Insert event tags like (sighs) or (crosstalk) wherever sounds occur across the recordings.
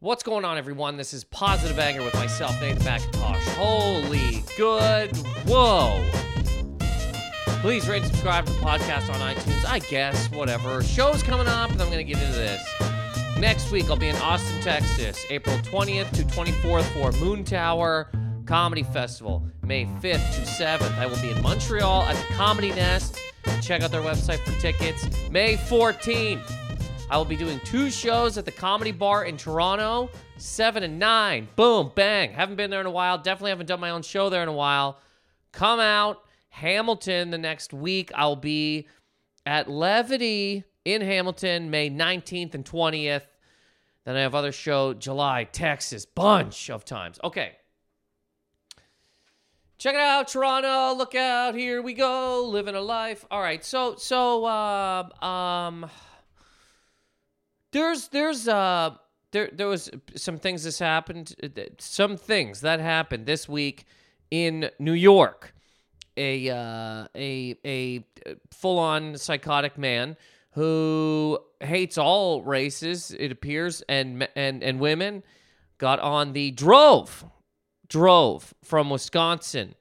What's going on, everyone? This is Positive Anger with myself, Nathan Macintosh. Holy good. Whoa. Please rate and subscribe to the podcast on iTunes. I guess, whatever. Show's coming up, and I'm going to get into this. Next week, I'll be in Austin, Texas, April 20th to 24th for Moontower Comedy Festival. May 5th to 7th, I will be in Montreal at the Comedy Nest. Check out their website for tickets. May 14th, I will be doing two shows at the Comedy Bar in Toronto, 7 and 9. Boom, bang. Haven't been there in a while. Definitely haven't done my own show there in a while. Come out. Hamilton the next week. I'll be at Levity in Hamilton, May 19th and 20th. Then I have other show, July, Texas, bunch of times. Okay. Check it out, Toronto. Look out. Here we go. Living a life. All right. So, so, uh, um, there's there's uh there there was some things this happened some things that happened this week in New York. A uh, a a full on psychotic man who hates all races it appears and and and women got on the drove drove from Wisconsin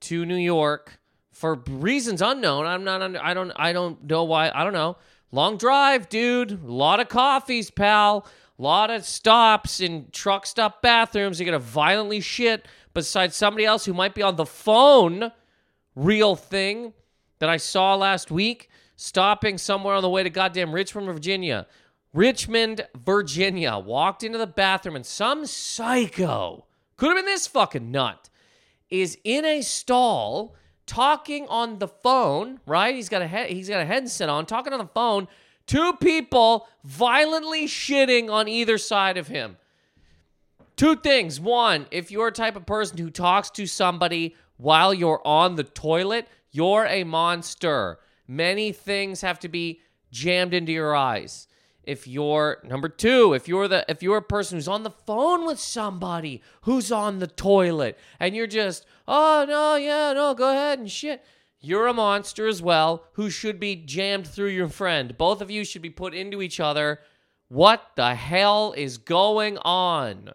to New York for reasons unknown. I'm not I don't I don't know why I don't know Long drive, dude. A lot of coffees, pal. A lot of stops in truck stop bathrooms. You're going to violently shit beside somebody else who might be on the phone. Real thing that I saw last week. Stopping somewhere on the way to goddamn Richmond, Virginia. Richmond, Virginia. Walked into the bathroom and some psycho, could have been this fucking nut, is in a stall talking on the phone, right? He's got a he- he's got a headset on, talking on the phone. Two people violently shitting on either side of him. Two things. One, if you're a type of person who talks to somebody while you're on the toilet, you're a monster. Many things have to be jammed into your eyes if you're number two if you're the if you're a person who's on the phone with somebody who's on the toilet and you're just oh no yeah no go ahead and shit you're a monster as well who should be jammed through your friend. Both of you should be put into each other. What the hell is going on?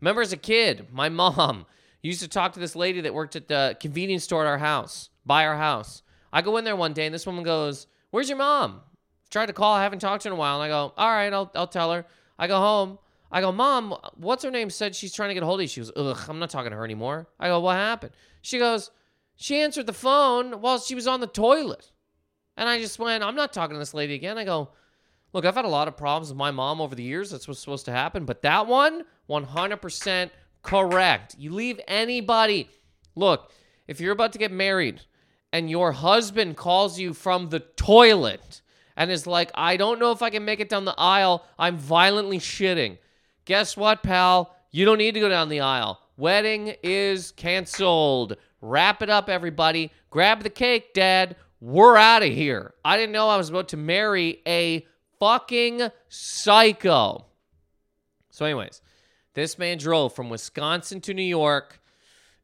Remember as a kid my (laughs) mom used to talk to this lady that worked at the convenience store at our house by our house. I go in there one day and this woman goes where's your mom tried to call. I haven't talked to her in a while. And I go, all right, I'll, I'll tell her. I go home. I go, Mom, what's her name? Said she's trying to get hold of you. She goes, Ugh, I'm not talking to her anymore. I go, What happened? She goes, She answered the phone while she was on the toilet. And I just went, I'm not talking to this lady again. I go, Look, I've had a lot of problems with my mom over the years. That's what's supposed to happen. But that one, 100% correct. You leave anybody. Look, if you're about to get married and your husband calls you from the toilet, and is like, I don't know if I can make it down the aisle. I'm violently shitting. Guess what, pal? You don't need to go down the aisle. Wedding is canceled. Wrap it up, everybody. Grab the cake, Dad. We're out of here. I didn't know I was about to marry a fucking psycho. So, anyways, this man drove from Wisconsin to New York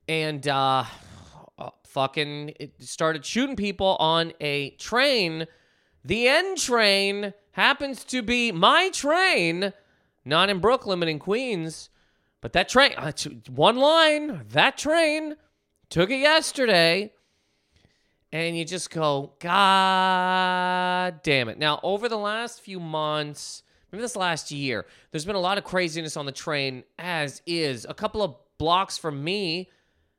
and uh, fucking started shooting people on a train the N train happens to be my train, not in Brooklyn, but in Queens. But that train, uh, one line, that train took it yesterday. And you just go, God damn it. Now, over the last few months, maybe this last year, there's been a lot of craziness on the train, as is. A couple of blocks from me,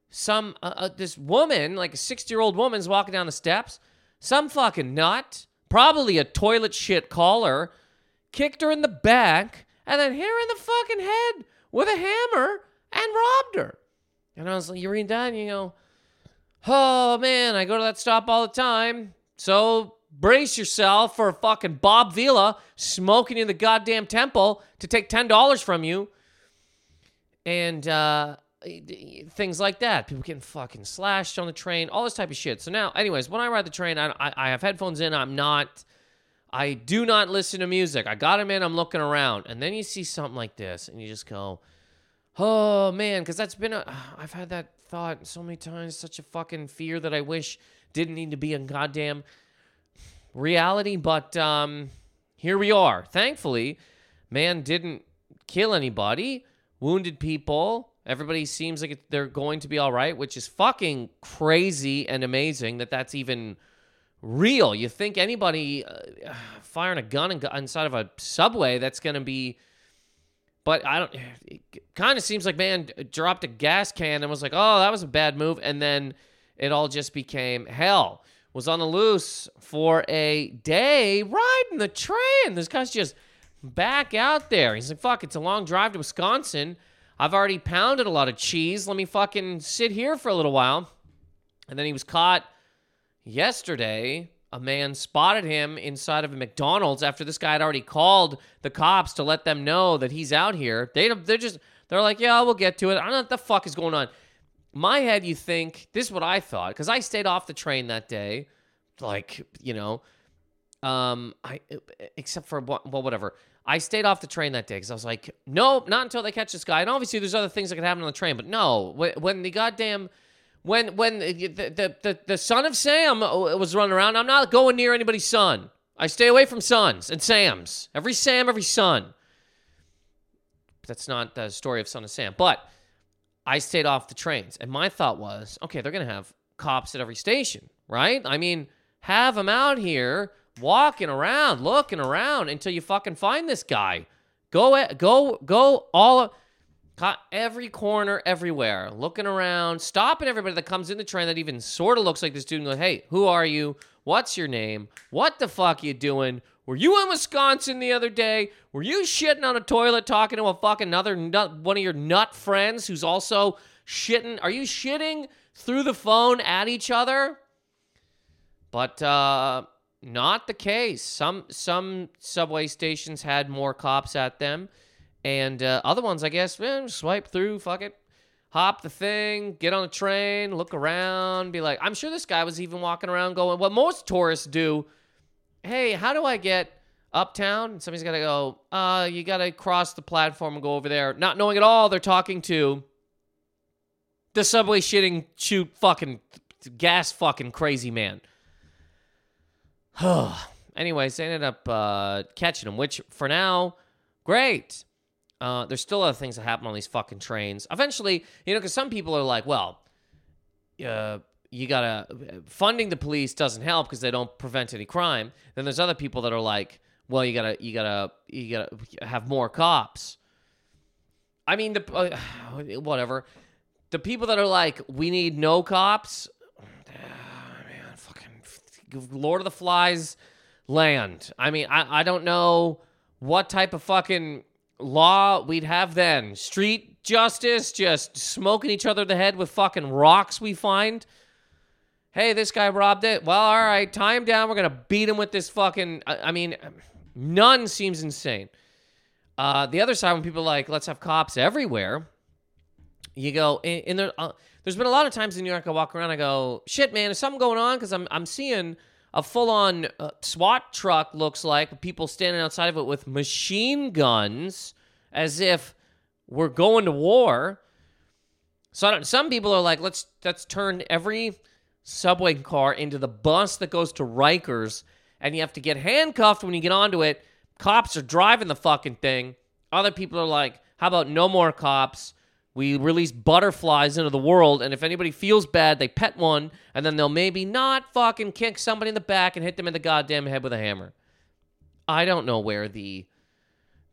some, uh, uh, this woman, like a 60 year old woman's walking down the steps. Some fucking nut probably a toilet shit caller, kicked her in the back, and then hit her in the fucking head with a hammer and robbed her. And I was like, you read that and you go, oh man, I go to that stop all the time. So brace yourself for a fucking Bob Vila smoking in the goddamn temple to take $10 from you. And uh, things like that. People getting fucking slashed on the train, all this type of shit. So now, anyways, when I ride the train, I, I, I have headphones in. I'm not, I do not listen to music. I got them in. I'm looking around, and then you see something like this, and you just go, "Oh man," because that's been a. (sighs) I've had that thought so many times. Such a fucking fear that I wish didn't need to be a goddamn reality, but um, here we are. Thankfully, man didn't kill anybody, wounded people. Everybody seems like they're going to be all right, which is fucking crazy and amazing that that's even real. You think anybody uh, (sighs) firing a gun inside of a subway that's going to be but I don't. (sighs) Kind of seems like man dropped a gas can and was like, "Oh, that was a bad move," and then it all just became hell. Was on the loose for a day riding the train. This guy's just back out there. He's like, "Fuck, it's a long drive to Wisconsin. I've already pounded a lot of cheese. Let me fucking sit here for a little while." And then he was caught yesterday a man spotted him inside of a McDonald's after this guy had already called the cops to let them know that he's out here. They they're just they're like, yeah, we'll get to it. I don't know what the fuck is going on. My head, you think this is what I thought because I stayed off the train that day, like you know, um, I except for well, whatever. I stayed off the train that day because I was like, no, not until they catch this guy. And obviously, there's other things that could happen on the train, but no, when the goddamn when when uh, the, the, the, the son of Sam uh, was running around, I'm not going near anybody's son. I stay away from sons and Sams. Every Sam, every son. That's not the story of Son of Sam. But I stayed off the trains. And my thought was, okay, they're to have cops at every station, right? I mean, have them out here walking around, looking around until you fucking find this guy. Go, go, go all. Every corner, everywhere, looking around, stopping everybody that comes in the train that even sort of looks like this dude and go, hey, who are you? What's your name? What the fuck you doing? Were you in Wisconsin the other day? Were you shitting on a toilet talking to a fucking another nut, one of your nut friends who's also shitting? Are you shitting through the phone at each other? But uh, not the case. Some some subway stations had more cops at them. And uh, other ones, I guess, man, swipe through, fuck it. Hop the thing, get on a train, look around, be like, I'm sure this guy was even walking around going, what most tourists do. Hey, how do I get uptown? Somebody's got to go, uh, you got to cross the platform and go over there. Not knowing at all they're talking to the subway shitting, shoot fucking gas fucking crazy man. (sighs) Anyways, they ended up uh, catching him, which for now, great. Uh, there's still other things that happen on these fucking trains. Eventually, you know, because some people are like, well, uh, you gotta funding the police doesn't help because they don't prevent any crime. Then there's other people that are like, well, you gotta, you gotta, you gotta have more cops. I mean, the uh, (sighs) whatever. The people that are like, we need no cops. Lord of the Flies land. I mean, I, I don't know what type of fucking law we'd have then. Street justice, just smoking each other the head with fucking rocks we find. Hey, this guy robbed it. Well, all right, tie him down. We're going to beat him with this fucking. I, I mean, none seems insane. Uh, the other side, when people like, let's have cops everywhere, you go, in there, uh, there's been a lot of times in New York I walk around, I go, shit, man, is something going on? Because I'm, I'm seeing a full on uh, SWAT truck looks like, people standing outside of it with machine guns as if we're going to war. So some people are like, let's let's turn every subway car into the bus that goes to Rikers, and you have to get handcuffed when you get onto it. Cops are driving the fucking thing. Other people are like, how about no more cops? We release butterflies into the world, and if anybody feels bad, they pet one, and then they'll maybe not fucking kick somebody in the back and hit them in the goddamn head with a hammer. I don't know where the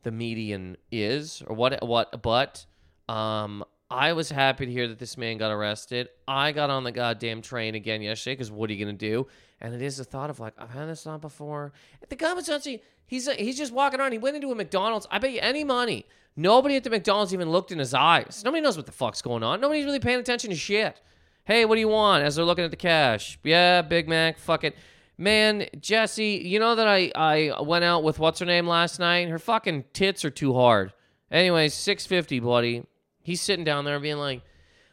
the median is or what what but um I was happy to hear that this man got arrested. I got on the goddamn train again yesterday because what are you gonna do? And it is the thought of like I've had this thought before. The guy was actually he's he's just walking around. He went into a McDonald's. I bet you any money Nobody at the McDonald's even looked in his eyes. Nobody knows what the fuck's going on. Nobody's really paying attention to shit. Hey, what do you want? As they're looking at the cash. Yeah, Big Mac. Fuck it. Man, Jesse, you know that I, I went out with what's her name last night? Her fucking tits are too hard. Anyways, 650, buddy. He's sitting down there being like,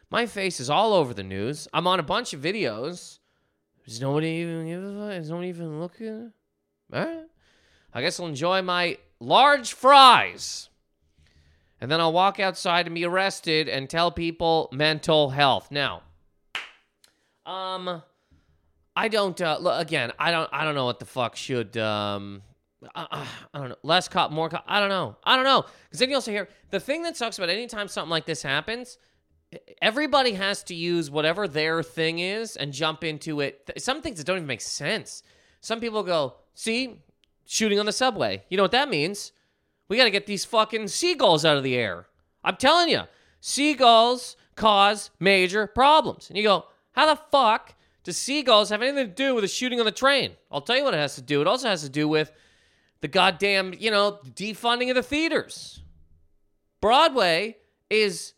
my face is all over the news. I'm on a bunch of videos. Is nobody even is nobody even looking? All right. I guess I'll enjoy my large fries and then I'll walk outside and be arrested and tell people mental health. Now, um, I don't. Uh, look again. I don't. I don't know what the fuck should um uh, I don't know, less cop, more cop. I don't know. I don't know. Because then you also hear the thing that sucks about anytime something like this happens, everybody has to use whatever their thing is and jump into it. Some things that don't even make sense. Some people go, see, shooting on the subway. You know what that means? We got to get these fucking seagulls out of the air. I'm telling you, seagulls cause major problems. And you go, how the fuck does seagulls have anything to do with a shooting on the train? I'll tell you what it has to do. It also has to do with the goddamn, you know, defunding of the theaters. Broadway is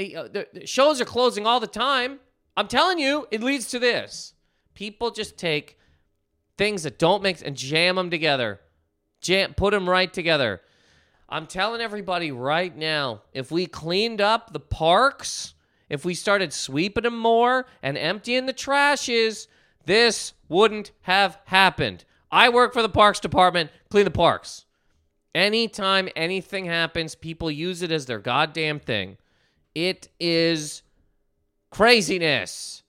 uh, the shows are closing all the time. I'm telling you, it leads to this. People just take things that don't make and jam them together. Jam put them right together. I'm telling everybody right now, if we cleaned up the parks, if we started sweeping them more and emptying the trashes, this wouldn't have happened. I work for the parks department, clean the parks. Anytime anything happens, people use it as their goddamn thing. It is craziness.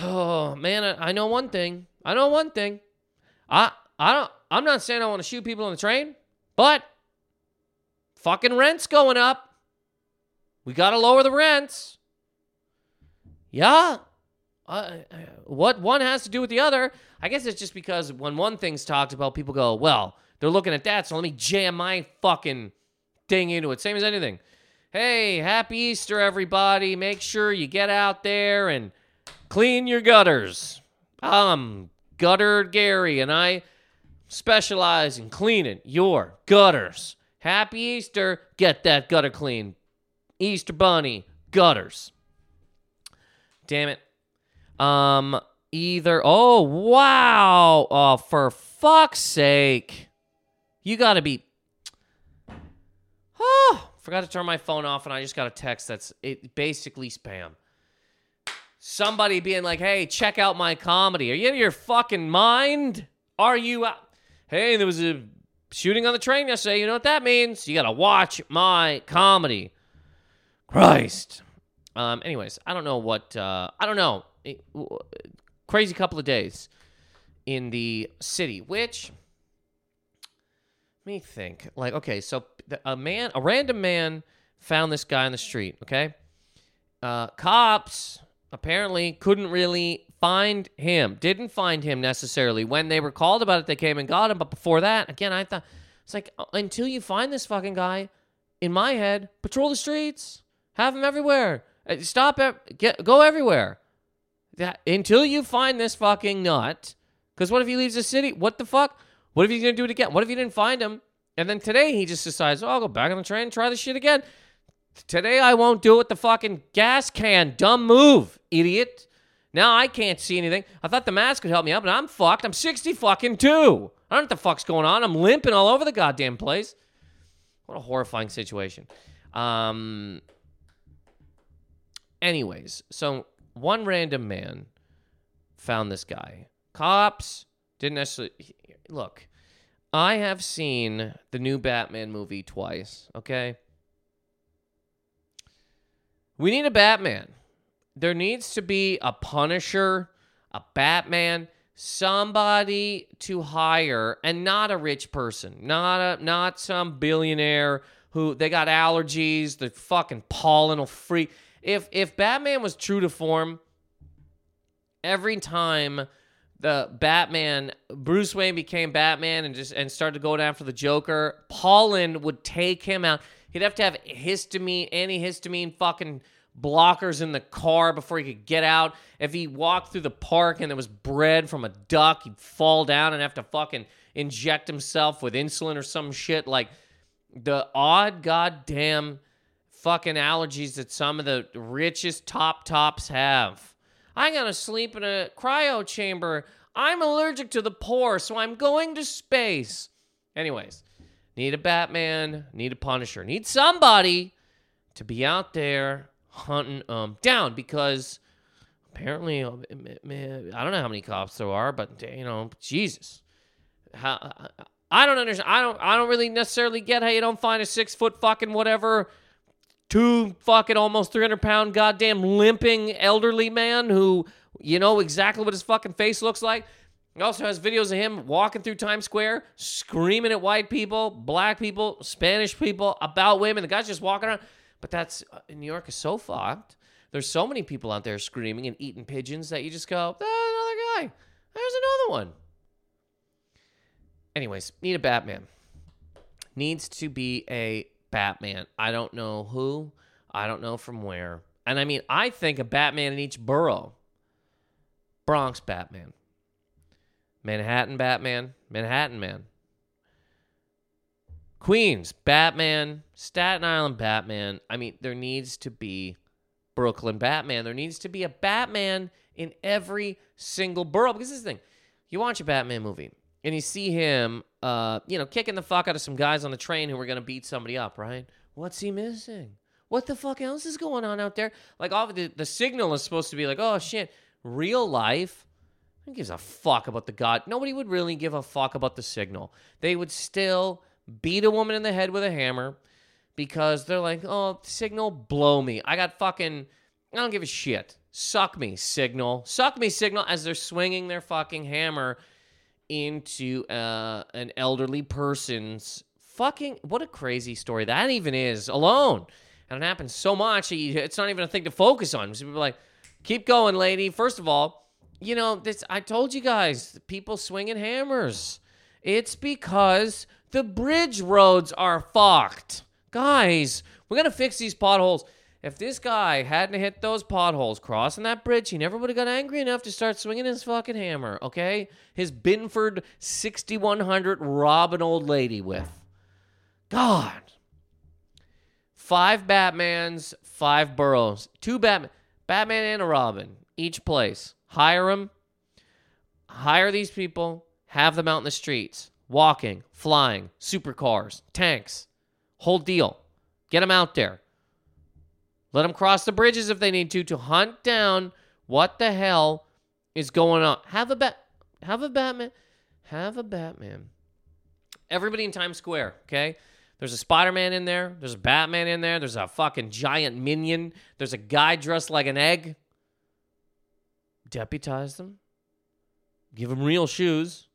Oh man, I, I know one thing. I know one thing. I I don't I'm not saying I want to shoot people on the train, but fucking rent's going up. We got to lower the rents. Yeah. Uh, what one has to do with the other. I guess it's just because when one thing's talked about, people go, well, they're looking at that, so let me jam my fucking thing into it. Same as anything hey, happy Easter, everybody. Make sure you get out there and clean your gutters. I'm Gutter Gary, and I specialize in cleaning your gutters. Happy Easter. Get that gutter clean. Easter Bunny, gutters. Damn it. Um, either. Oh, wow. Oh, for fuck's sake. You gotta be. Oh, Forgot to turn my phone off, and I just got a text that's it basically spam. Somebody being like, "Hey, check out my comedy. Are you in your fucking mind? Are you? Out? Hey, there was a shooting on the train yesterday. You know what that means? You gotta watch my comedy." Christ. Um. Anyways, I don't know what. Uh, I don't know. It, crazy couple of days in the city, which me think. Like, okay, so a man, a random man found this guy on the street, okay? Uh, cops apparently couldn't really find him, didn't find him necessarily. When they were called about it, they came and got him. But before that, again, I thought, it's like, uh, until you find this fucking guy, in my head, patrol the streets, have him everywhere. Uh, stop, get, go everywhere. That, until you find this fucking nut. Because what if he leaves the city? What the fuck? What if he's to do it again? What if you didn't find him? And then today he just decides, oh, I'll go back on the train and try this shit again. Today I won't do it with the fucking gas can. Dumb move, idiot. Now I can't see anything. I thought the mask could help me out, but I'm fucked. I'm 60 fucking two. I don't know what the fuck's going on. I'm limping all over the goddamn place. What a horrifying situation. Um. Anyways, so one random man found this guy. Cops didn't necessarily look. I have seen the new Batman movie twice, okay? We need a Batman. There needs to be a Punisher, a Batman, somebody to hire and not a rich person, not a not some billionaire who they got allergies, the fucking pollen will freak. If if Batman was true to form, every time the Batman, Bruce Wayne became Batman and just and started going after the Joker, pollen would take him out. He'd have to have histamine, antihistamine fucking blockers in the car before he could get out. If he walked through the park and there was bread from a duck, he'd fall down and have to fucking inject himself with insulin or some shit. Like the odd goddamn fucking allergies that some of the richest top tops have. I gotta sleep in a cryo chamber. I'm allergic to the poor, so I'm going to space. Anyways, need a Batman, need a Punisher, need somebody to be out there hunting um down because apparently uh, I don't know how many cops there are, but you know, Jesus, how I don't understand. I don't. I don't really necessarily get how you don't find a six foot fucking whatever two fucking almost 300 pound goddamn limping elderly man who you know exactly what his fucking face looks like He also has videos of him walking through Times Square, screaming at white people, black people, Spanish people about women. The guy's just walking around. But that's uh, New York is so fucked. There's so many people out there screaming and eating pigeons that you just go, oh, another guy. There's another one. Anyways, need a Batman. Needs to be a Batman. I don't know who. I don't know from where. And I mean, I think a Batman in each borough. Bronx Batman. Manhattan Batman. Manhattan Man. Queens Batman. Staten Island Batman. I mean, there needs to be Brooklyn Batman. There needs to be a Batman in every single borough. Because this is the thing. You watch a Batman movie and you see him, uh, you know, kicking the fuck out of some guys on the train who were going to beat somebody up, right? What's he missing? What the fuck else is going on out there? Like, all the, the signal is supposed to be like, oh shit, real life. Who gives a fuck about the God? Nobody would really give a fuck about the signal. They would still beat a woman in the head with a hammer because they're like, oh, signal, blow me. I got fucking, I don't give a shit. Suck me, signal. Suck me, signal, as they're swinging their fucking hammer into uh, an elderly person's fucking. What a crazy story that even is alone. And it happens so much, it's not even a thing to focus on. So people are like, keep going, lady. First of all, you know, this I told you guys, people swinging hammers. It's because the bridge roads are fucked. Guys, we're going to fix these potholes. If this guy hadn't hit those potholes crossing that bridge, he never would have got angry enough to start swinging his fucking hammer, okay? His Binford 6100 rob an old lady with. God. Five Batmans, five boroughs. Two Batman, Batman and a Robin, each place. Hire them. Hire these people. Have them out in the streets, walking, flying, supercars, tanks, whole deal. Get them out there. Let them cross the bridges if they need to to hunt down what the hell is going on. Have a bat. Have a Batman. Have a Batman. Everybody in Times Square. Okay. There's a Spider Man in there. There's a Batman in there. There's a fucking giant minion. There's a guy dressed like an egg deputize them, give them real shoes.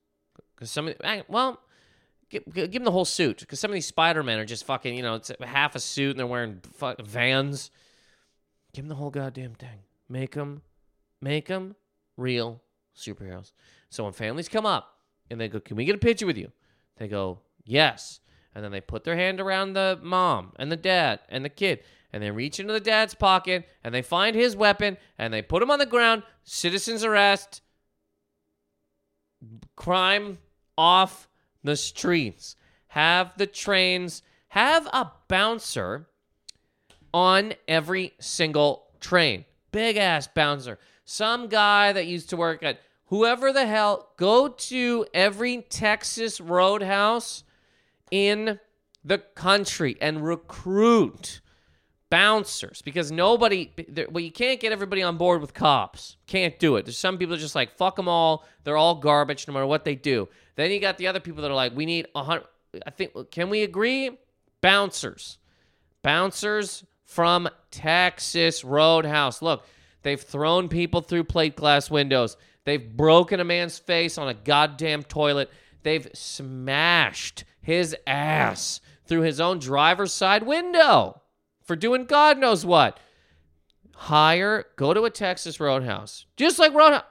Because some, of, eh, well, give, give them the whole suit. Because some of these Spider Men are just fucking, you know, it's half a suit and they're wearing fuck, vans. Give them the whole goddamn thing. Make them, make them real superheroes. So when families come up and they go, "Can we get a picture with you?" They go, "Yes." And then they put their hand around the mom and the dad and the kid and they reach into the dad's pocket and they find his weapon and they put him on the ground. Citizens arrest. Crime off the streets. Have the trains, have a bouncer on every single train. Big ass bouncer. Some guy that used to work at whoever the hell, go to every Texas roadhouse in the country and recruit bouncers because nobody well you can't get everybody on board with cops can't do it there's some people just like fuck them all they're all garbage no matter what they do then you got the other people that are like we need a hundred i think can we agree? Bouncers. Bouncers from texas roadhouse. Look they've thrown people through plate glass windows. They've broken a man's face on a goddamn toilet. They've smashed his ass through his own driver's side window. For doing God knows what. Hire, go to a Texas Roadhouse, just like Roadhouse.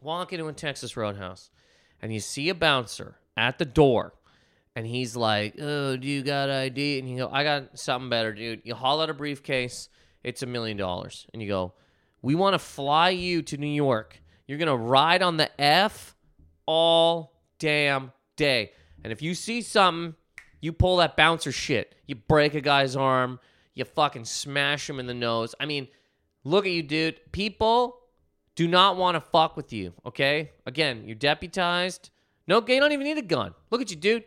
Walk into a Texas Roadhouse, and you see a bouncer at the door, and he's like, "Oh, do you got ID?" And you go, "I got something better, dude." You haul out a briefcase. It's a million dollars, and you go, "We want to fly you to New York. You're gonna ride on the F all damn day, and if you see something." You pull that bouncer shit. You break a guy's arm. You fucking smash him in the nose. I mean, look at you, dude. People do not want to fuck with you, okay? Again, you're deputized. No, you don't even need a gun. Look at you, dude.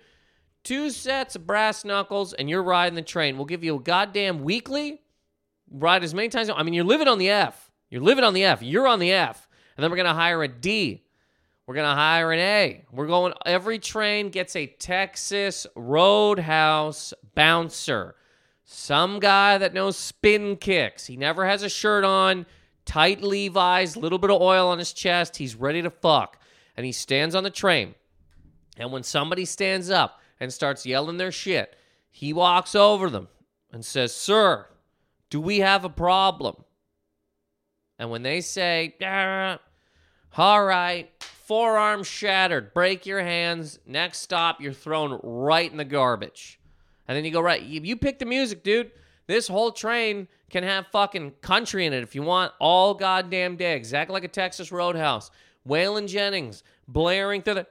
Two sets of brass knuckles, and you're riding the train. We'll give you a goddamn weekly. Ride as many times. I mean, you're living on the F. You're living on the F. You're on the F. And then we're going to hire a D. We're going to hire an A. We're going, every train gets a Texas Roadhouse bouncer. Some guy that knows spin kicks. He never has a shirt on, tight Levi's, little bit of oil on his chest. He's ready to fuck. and he stands on the train. And when somebody stands up and starts yelling their shit, he walks over them and says, Sir, do we have a problem? And when they say, "Ah, all right, forearm shattered, break your hands, next stop, you're thrown right in the garbage. And then you go, right, you pick the music, dude. This whole train can have fucking country in it if you want all goddamn day, exactly like a Texas Roadhouse. Waylon Jennings blaring through the.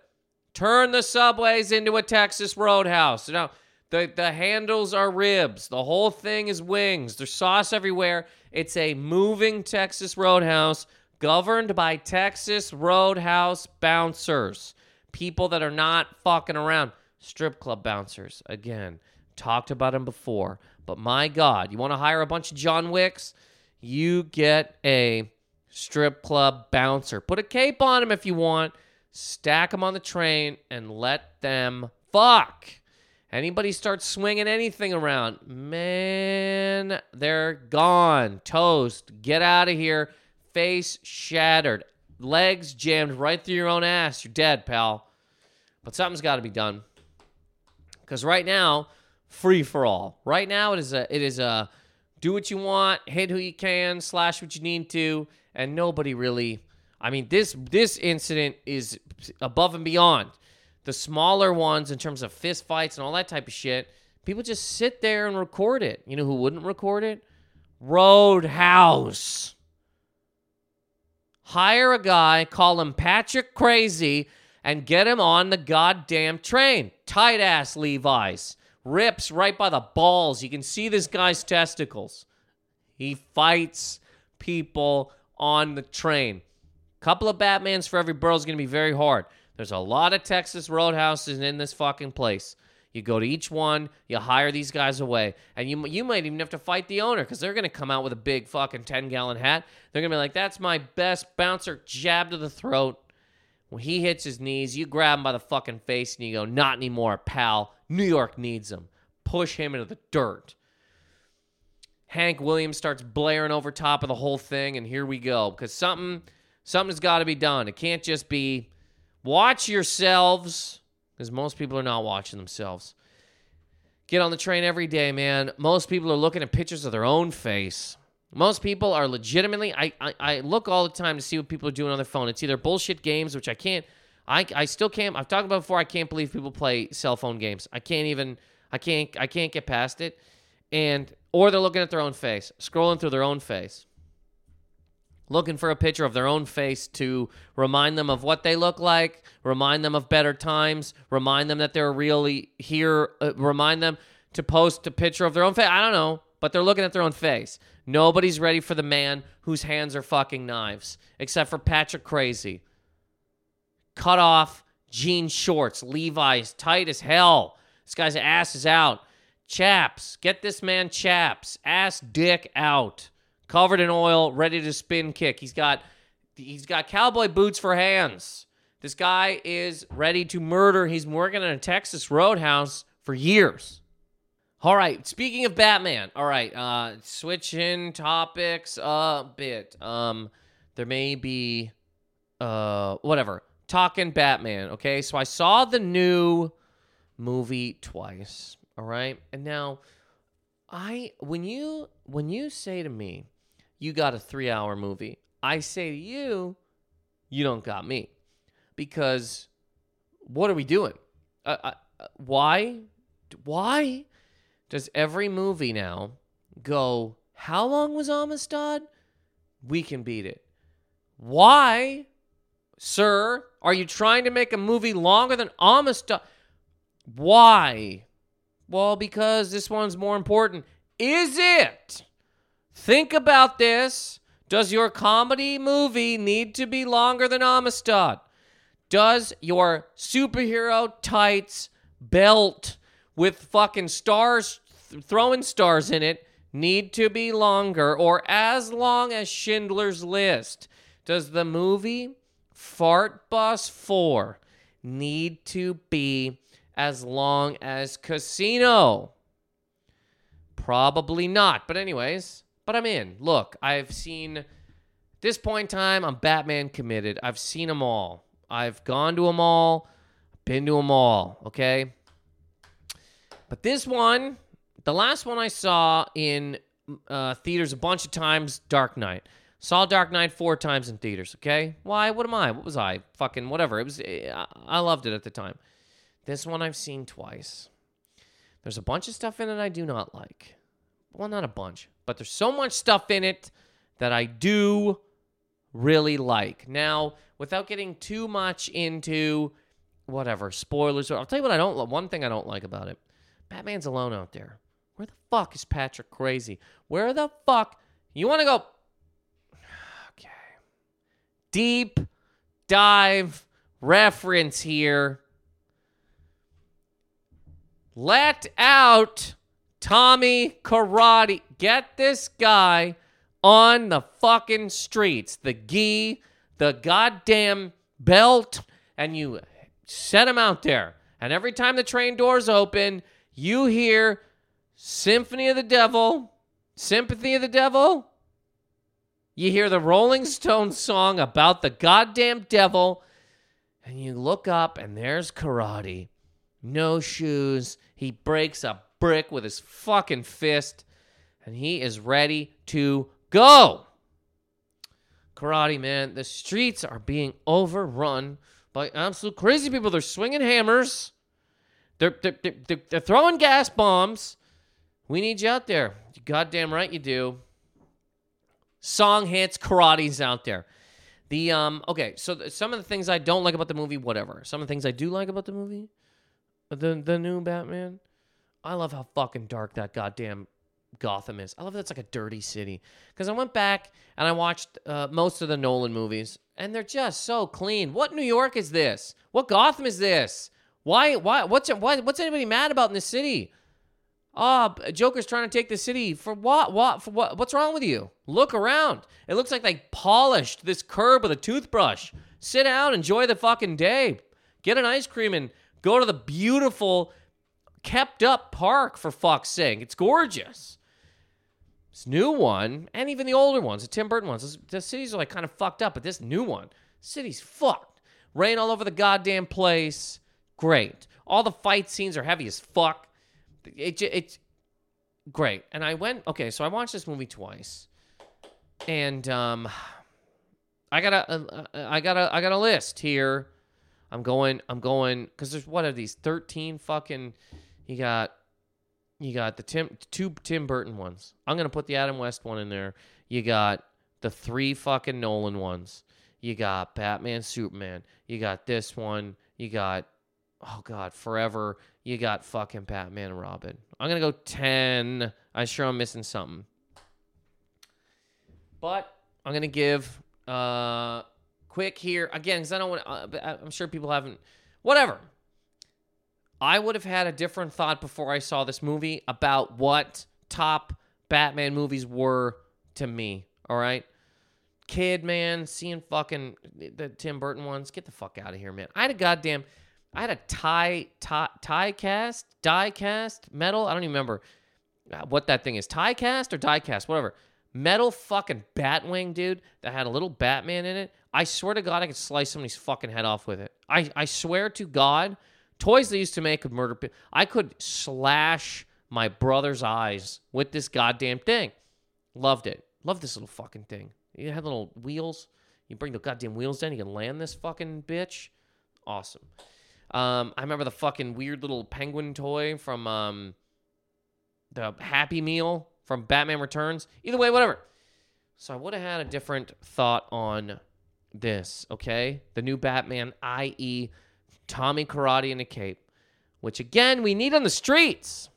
Turn the subways into a Texas Roadhouse. Now, the, the handles are ribs. The whole thing is wings. There's sauce everywhere. It's a moving Texas Roadhouse governed by Texas Roadhouse bouncers. People that are not fucking around. Strip club bouncers. Again, talked about them before. But my God, you want to hire a bunch of John Wicks? You get a strip club bouncer. Put a cape on him if you want. Stack them on the train and let them fuck. Anybody starts swinging anything around, man, they're gone. Toast. Get out of here. Face shattered. Legs jammed right through your own ass. You're dead, pal. But something's got to be done. Because right now, free for all. Right now, it is a it is a do what you want, hit who you can, slash what you need to, and nobody really. I mean, this this incident is above and beyond the smaller ones in terms of fist fights and all that type of shit. People just sit there and record it. You know who wouldn't record it? Roadhouse. Hire a guy, call him Patrick Crazy, and get him on the goddamn train. Tight ass Levi's. Rips right by the balls. You can see this guy's testicles. He fights people on the train. Couple of Batmans for every borough is going to be very hard. There's a lot of Texas roadhouses in this fucking place. You go to each one, you hire these guys away, and you you might even have to fight the owner because they're gonna come out with a big fucking ten gallon hat. They're gonna be like, "That's my best bouncer." Jab to the throat. When he hits his knees, you grab him by the fucking face and you go, "Not anymore, pal. New York needs him." Push him into the dirt. Hank Williams starts blaring over top of the whole thing, and here we go because something something's got to be done. It can't just be watch yourselves because most people are not watching themselves. Get on the train every day, man. Most people are looking at pictures of their own face. Most people are legitimately. I, I, I look all the time to see what people are doing on their phone. It's either bullshit games, which I can't. I, I still can't. I've talked about before. I can't believe people play cell phone games. I can't even. I can't. I can't get past it. And or they're looking at their own face, scrolling through their own face looking for a picture of their own face to remind them of what they look like, remind them of better times, remind them that they're really here, uh, remind them to post a picture of their own face. I don't know, but they're looking at their own face. Nobody's ready for the man whose hands are fucking knives, except for Patrick Crazy. Cut off jean shorts, Levi's, tight as hell. This guy's ass is out. Chaps, get this man chaps. Ass dick out covered in oil, ready to spin kick. He's got he's got cowboy boots for hands. This guy is ready to murder. He's working in a Texas roadhouse for years. All right, speaking of Batman, all right, uh switching topics a bit. Um there may be uh whatever. Talking Batman, okay? So I saw the new movie twice, all right? And now I when you when you say to me you got a three hour movie. I say to you, you don't got me. Because what are we doing? Uh, uh, why? Why does every movie now go, how long was Amistad? We can beat it. Why, sir, are you trying to make a movie longer than Amistad? Why? Well, because this one's more important. Is it? Think about this. Does your comedy movie need to be longer than Amistad? Does your superhero tights belt with fucking stars, th- throwing stars in it, need to be longer or as long as Schindler's List? Does the movie Fart Bus 4 need to be as long as Casino? Probably not. But, anyways, but I'm in. Look, I've seen this point in time, I'm Batman committed. I've seen them all. I've gone to them all, been to them all, okay? But this one, the last one I saw in uh, theaters a bunch of times, Dark Knight. Saw Dark Knight four times in theaters, okay? Why? What am I? What was I? Fucking whatever. It was eh, I loved it at the time. This one I've seen twice. There's a bunch of stuff in it I do not like. Well, not a bunch, but there's so much stuff in it that I do really like. Now, without getting too much into whatever spoilers, I'll tell you what I don't. One thing I don't like about it: Batman's alone out there. Where the fuck is Patrick Crazy? Where the fuck? You want to go? Deep dive reference here. Let out Tommy Karate. Get this guy on the fucking streets. The gi, the goddamn belt, and you set him out there. And every time the train doors open, you hear Symphony of the Devil, Sympathy of the Devil. You hear the Rolling Stones song about the goddamn devil, and you look up, and there's Karate. No shoes. He breaks a brick with his fucking fist, and he is ready to go. Karate, man, the streets are being overrun by absolute crazy people. They're swinging hammers, they're, they're, they're, they're throwing gas bombs. We need you out there. You goddamn right you do. Song hits, karate's out there. The um okay, so th- some of the things I don't like about the movie, whatever. Some of the things I do like about the movie, the the new Batman. I love how fucking dark that goddamn Gotham is. I love that it's like a dirty city. Because I went back and I watched uh, most of the Nolan movies, and they're just so clean. What New York is this? What Gotham is this? Why? Why? What's what's anybody mad about in the city? Oh, Joker's trying to take the city for what? What? For what? What's wrong with you? Look around. It looks like they polished this curb with a toothbrush. Sit down, enjoy the fucking day. Get an ice cream and go to the beautiful, kept up park for fuck's sake. It's gorgeous. This new one, and even the older ones, the Tim Burton ones, the cities are like kind of fucked up, but this new one, city's fucked. Rain all over the goddamn place. Great. All the fight scenes are heavy as fuck. It, it, it's great. And I went, okay, so I watched this movie twice. And um I got a, I got a I got a list here. I'm going I'm going cuz there's what are these 13 fucking you got you got the Tim two Tim Burton ones. I'm gonna put the Adam West one in there. You got the three fucking Nolan ones. You got Batman, Superman. You got this one. You got oh god, forever. You got fucking Batman and Robin. I'm gonna go ten. I'm sure I'm missing something, but I'm gonna give uh quick here again because I don't want. Uh, I'm sure people haven't. Whatever. I would have had a different thought before I saw this movie about what top Batman movies were to me. All right. Kid, man, seeing fucking the Tim Burton ones. Get the fuck out of here, man. I had a goddamn, I had a tie, tie, tie cast, die cast, metal. I don't even remember uh, what that thing is. Tie cast or die cast, whatever. Metal fucking Batwing, dude, that had a little Batman in it. I swear to God, I could slice somebody's fucking head off with it. I, I swear to God, toys they used to make of murder I could slash my brother's eyes with this goddamn thing. Loved it. Loved this little fucking thing. You had little wheels. You bring the goddamn wheels down. You can land this fucking bitch. Awesome. Um, I remember the fucking weird little penguin toy from um, the Happy Meal from Batman Returns. Either way, whatever. So I would have had a different thought on this, okay? The new Batman, i.e., Tommy Karate in a cape, which again we need on the streets.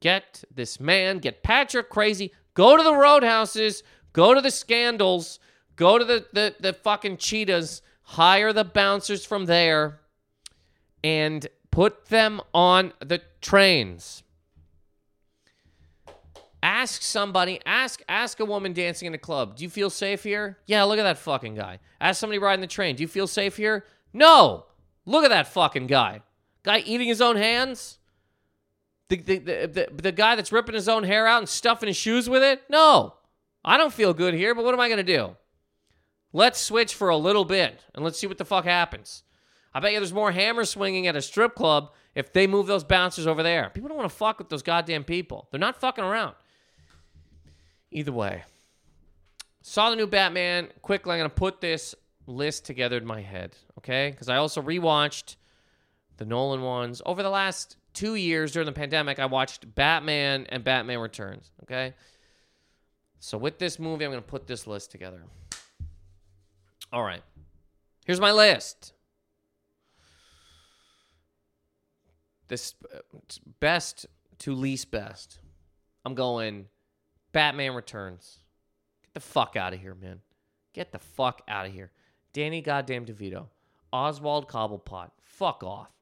Get this man, get Patrick crazy, go to the roadhouses, go to the scandals, go to the, the, the fucking cheetahs, hire the bouncers from there, and put them on the trains. Ask somebody, ask ask a woman dancing in a club, do you feel safe here? Yeah, look at that fucking guy. Ask somebody riding the train, do you feel safe here? No. Look at that fucking guy. Guy eating his own hands? The, the, the, the, the guy that's ripping his own hair out and stuffing his shoes with it? No. I don't feel good here, but what am I going to do? Let's switch for a little bit and let's see what the fuck happens. I bet you there's more hammer swinging at a strip club if they move those bouncers over there. People don't want to fuck with those goddamn people. They're not fucking around. Either way, saw the new Batman. Quickly, I'm going to put this list together in my head, okay? Because I also rewatched the Nolan ones. Over the last two years during the pandemic, I watched Batman and Batman Returns, okay? So with this movie, I'm going to put this list together. All right. Here's my list. This uh, best to least best. I'm going Batman Returns. Get the fuck out of here, man. Get the fuck out of here. Danny goddamn DeVito. Oswald Cobblepot. Fuck off.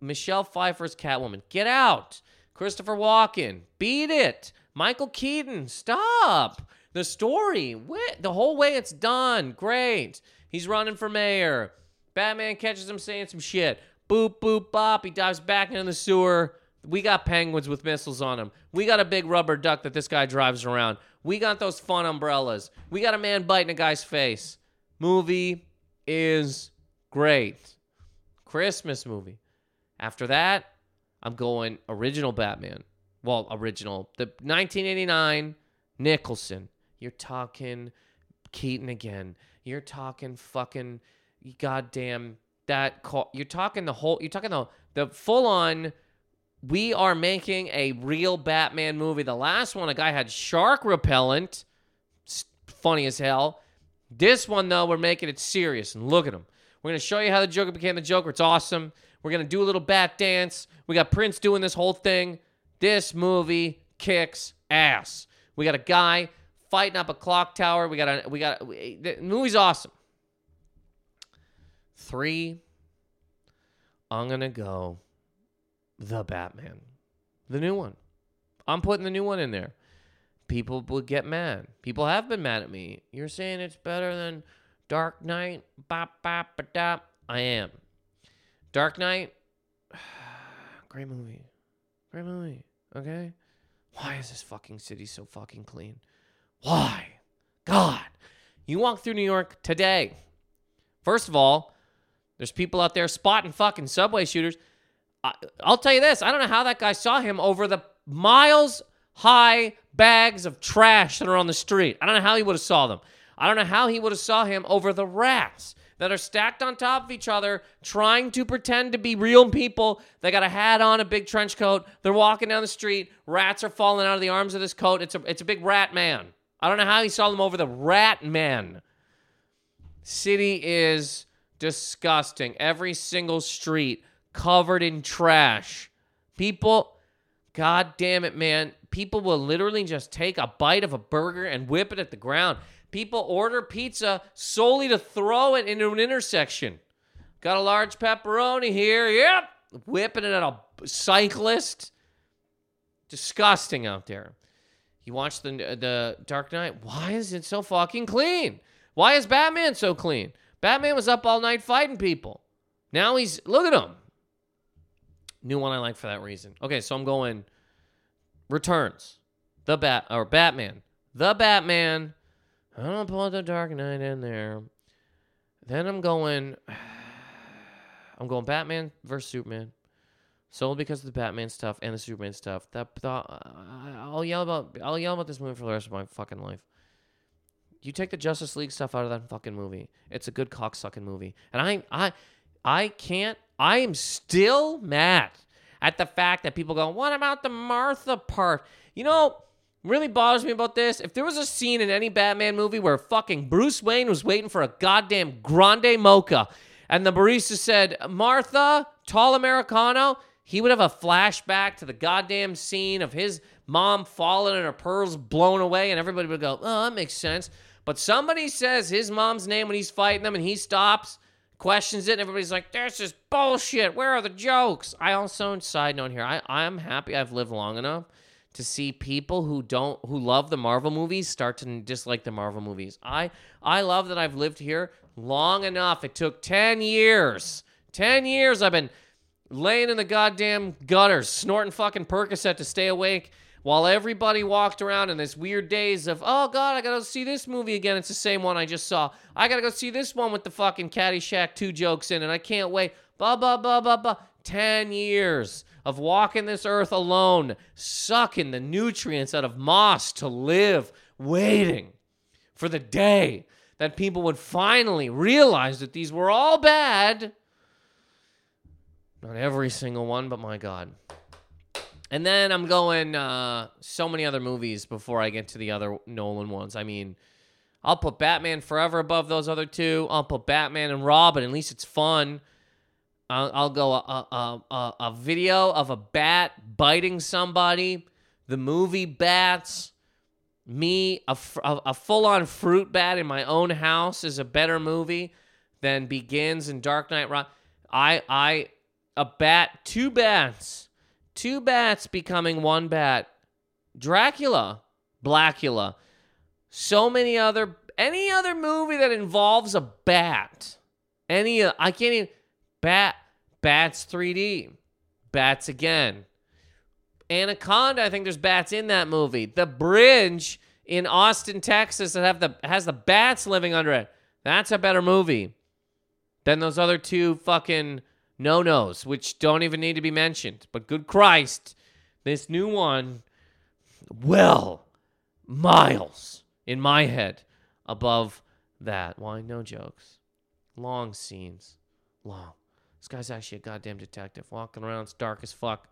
Michelle Pfeiffer's Catwoman. Get out. Christopher Walken. Beat it. Michael Keaton. Stop. The story. What? The whole way it's done. Great. He's running for mayor. Batman catches him saying some shit. Boop, boop, bop. He dives back into the sewer. We got penguins with missiles on them. We got a big rubber duck that this guy drives around. We got those fun umbrellas. We got a man biting a guy's face. Movie is great. Christmas movie. After that, I'm going original Batman. Well, original. The 1989 Nicholson. You're talking Keaton again. You're talking fucking goddamn that call. You're talking the whole. You're talking the the full on. We are making a real Batman movie. The last one, a guy had shark repellent. Funny as hell. This one though, we're making it serious. And look at him. We're gonna show you how the Joker became the Joker. It's awesome. We're gonna do a little bat dance. We got Prince doing this whole thing. This movie kicks ass. We got a guy fighting up a clock tower. We got a we got we, the movie's awesome. Three. I'm gonna go. The Batman, the new one. I'm putting the new one in there. People would get mad. People have been mad at me. You're saying it's better than Dark Knight? Bop bop ba I am. Dark Knight. (sighs) Great movie. Great movie. Okay. Why is this fucking city so fucking clean? Why? God. You walk through New York today. First of all, there's people out there spotting fucking subway shooters. I, will tell you this I don't know how that guy saw him over the miles high bags of trash that are on the street. I don't know how he would have saw them. I don't know how he would have saw him over the rats that are stacked on top of each other, trying to pretend to be real people. They got a hat on, a big trench coat. They're walking down the street. Rats are falling out of the arms of this coat. It's a it's a big rat man. I don't know how he saw them over the rat man. City is disgusting. Every single street covered in trash. People, god damn it, man. People will literally just take a bite of a burger and whip it at the ground. People order pizza solely to throw it into an intersection. Got a large pepperoni here. Yep. Whipping it at a cyclist. Disgusting out there. You watch the the Dark Knight. Why is it so fucking clean? Why is Batman so clean? Batman was up all night fighting people. Now he's look at him. New one I like for that reason. Okay, so I'm going Returns. The Bat or Batman. The Batman. I don't put the Dark Knight in there. Then I'm going (sighs) I'm going Batman versus Superman. Solely because of the Batman stuff and the Superman stuff. That, that I'll yell about I'll yell about this movie for the rest of my fucking life. You take the Justice League stuff out of that fucking movie. It's a good cocksucking movie. And I I I can't I am still mad at the fact that people go, "What about the Martha part?" You know, really bothers me about this. If there was a scene in any Batman movie where fucking Bruce Wayne was waiting for a goddamn grande mocha and the barista said, "Martha, tall americano," he would have a flashback to the goddamn scene of his mom falling and her pearls blown away, and everybody would go, oh, that makes sense. But somebody says his mom's name when he's fighting them, and he stops, questions it, and everybody's like, this is bullshit. Where are the jokes? I also, side note here, I, I'm happy I've lived long enough to see people who don't who love the Marvel movies start to dislike the Marvel movies. I I love that I've lived here long enough. It took 10 years. 10 years I've been laying in the goddamn gutters, snorting fucking Percocet to stay awake while everybody walked around in this weird daze of, oh God, I gotta see this movie again. It's the same one I just saw. I gotta go see this one with the fucking Caddyshack 2 jokes in, and I can't wait. Blah, blah, blah, blah, blah. 10 years of walking this earth alone, sucking the nutrients out of moss to live, waiting for the day that people would finally realize that these were all bad. Not every single one, but my God. And then I'm going uh, so many other movies before I get to the other Nolan ones. I mean, I'll put Batman Forever above those other two. I'll put Batman and Robin. At least it's fun. I'll, I'll go a, a, a, a video of a bat biting somebody. The movie Bats. Me, a, a, a full on fruit bat in my own house is a better movie than Begins and Dark Knight Rock. I, I, a bat, two bats two bats becoming one bat. Dracula, Blacula. So many other any other movie that involves a bat. Any I can't even bat bats 3D. Bats again. Anaconda, I think there's bats in that movie. The bridge in Austin, Texas that have the has the bats living under it. That's a better movie than those other two fucking no nos, which don't even need to be mentioned. But good Christ, this new one, well, miles in my head above that. Why? No jokes. Long scenes. Long. This guy's actually a goddamn detective. Walking around, it's dark as fuck.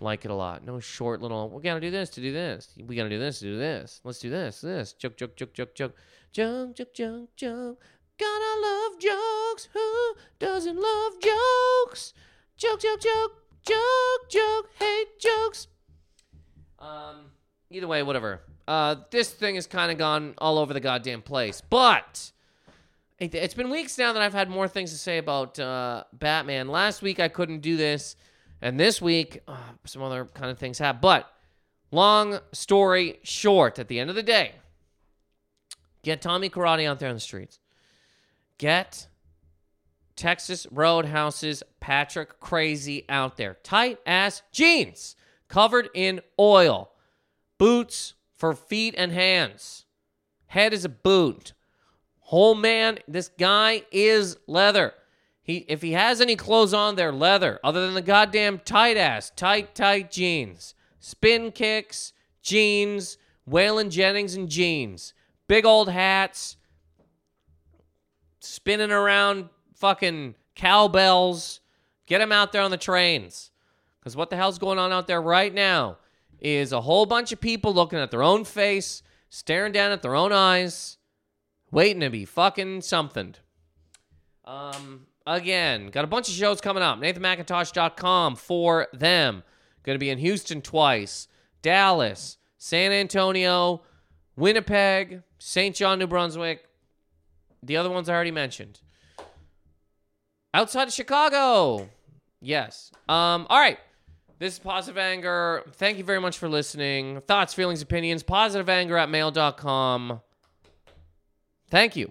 Like it a lot. No short little, we gotta do this to do this. We gotta do this to do this. Let's do this, this. Joke, joke, joke, joke, joke. Joke, joke, joke, joke. Gotta love jokes. Who doesn't love jokes? Joke, joke, joke, joke, joke. Hate jokes. Um. Either way, whatever. Uh, this thing has kind of gone all over the goddamn place. But it, has been weeks now that I've had more things to say about uh, Batman. Last week I couldn't do this, and this week uh, some other kind of things have. But long story short, at the end of the day, get Tommy Karate out there on the streets. Get Texas Roadhouse's Patrick Swayze out there. Tight ass jeans covered in oil, boots for feet and hands. Head is a boot. Whole man, this guy is leather. He if he has any clothes on, they're leather, other than the goddamn tight ass, tight, tight jeans. Spin kicks, jeans, Waylon Jennings and jeans. Big old hats, spinning around fucking cowbells. Get them out there on the trains. Because what the hell's going on out there right now is a whole bunch of people looking at their own face, staring down at their own eyes, waiting to be fucking something. Um, again, got a bunch of shows coming up. NathanMacintosh.com for them. Going to be in Houston twice, Dallas, San Antonio, Winnipeg, St. John, New Brunswick, the other ones I already mentioned. Outside of Chicago. Yes. Um, all right. This is Positive Anger. Thank you very much for listening. Thoughts, feelings, opinions, positiveanger at mail.com. Thank you.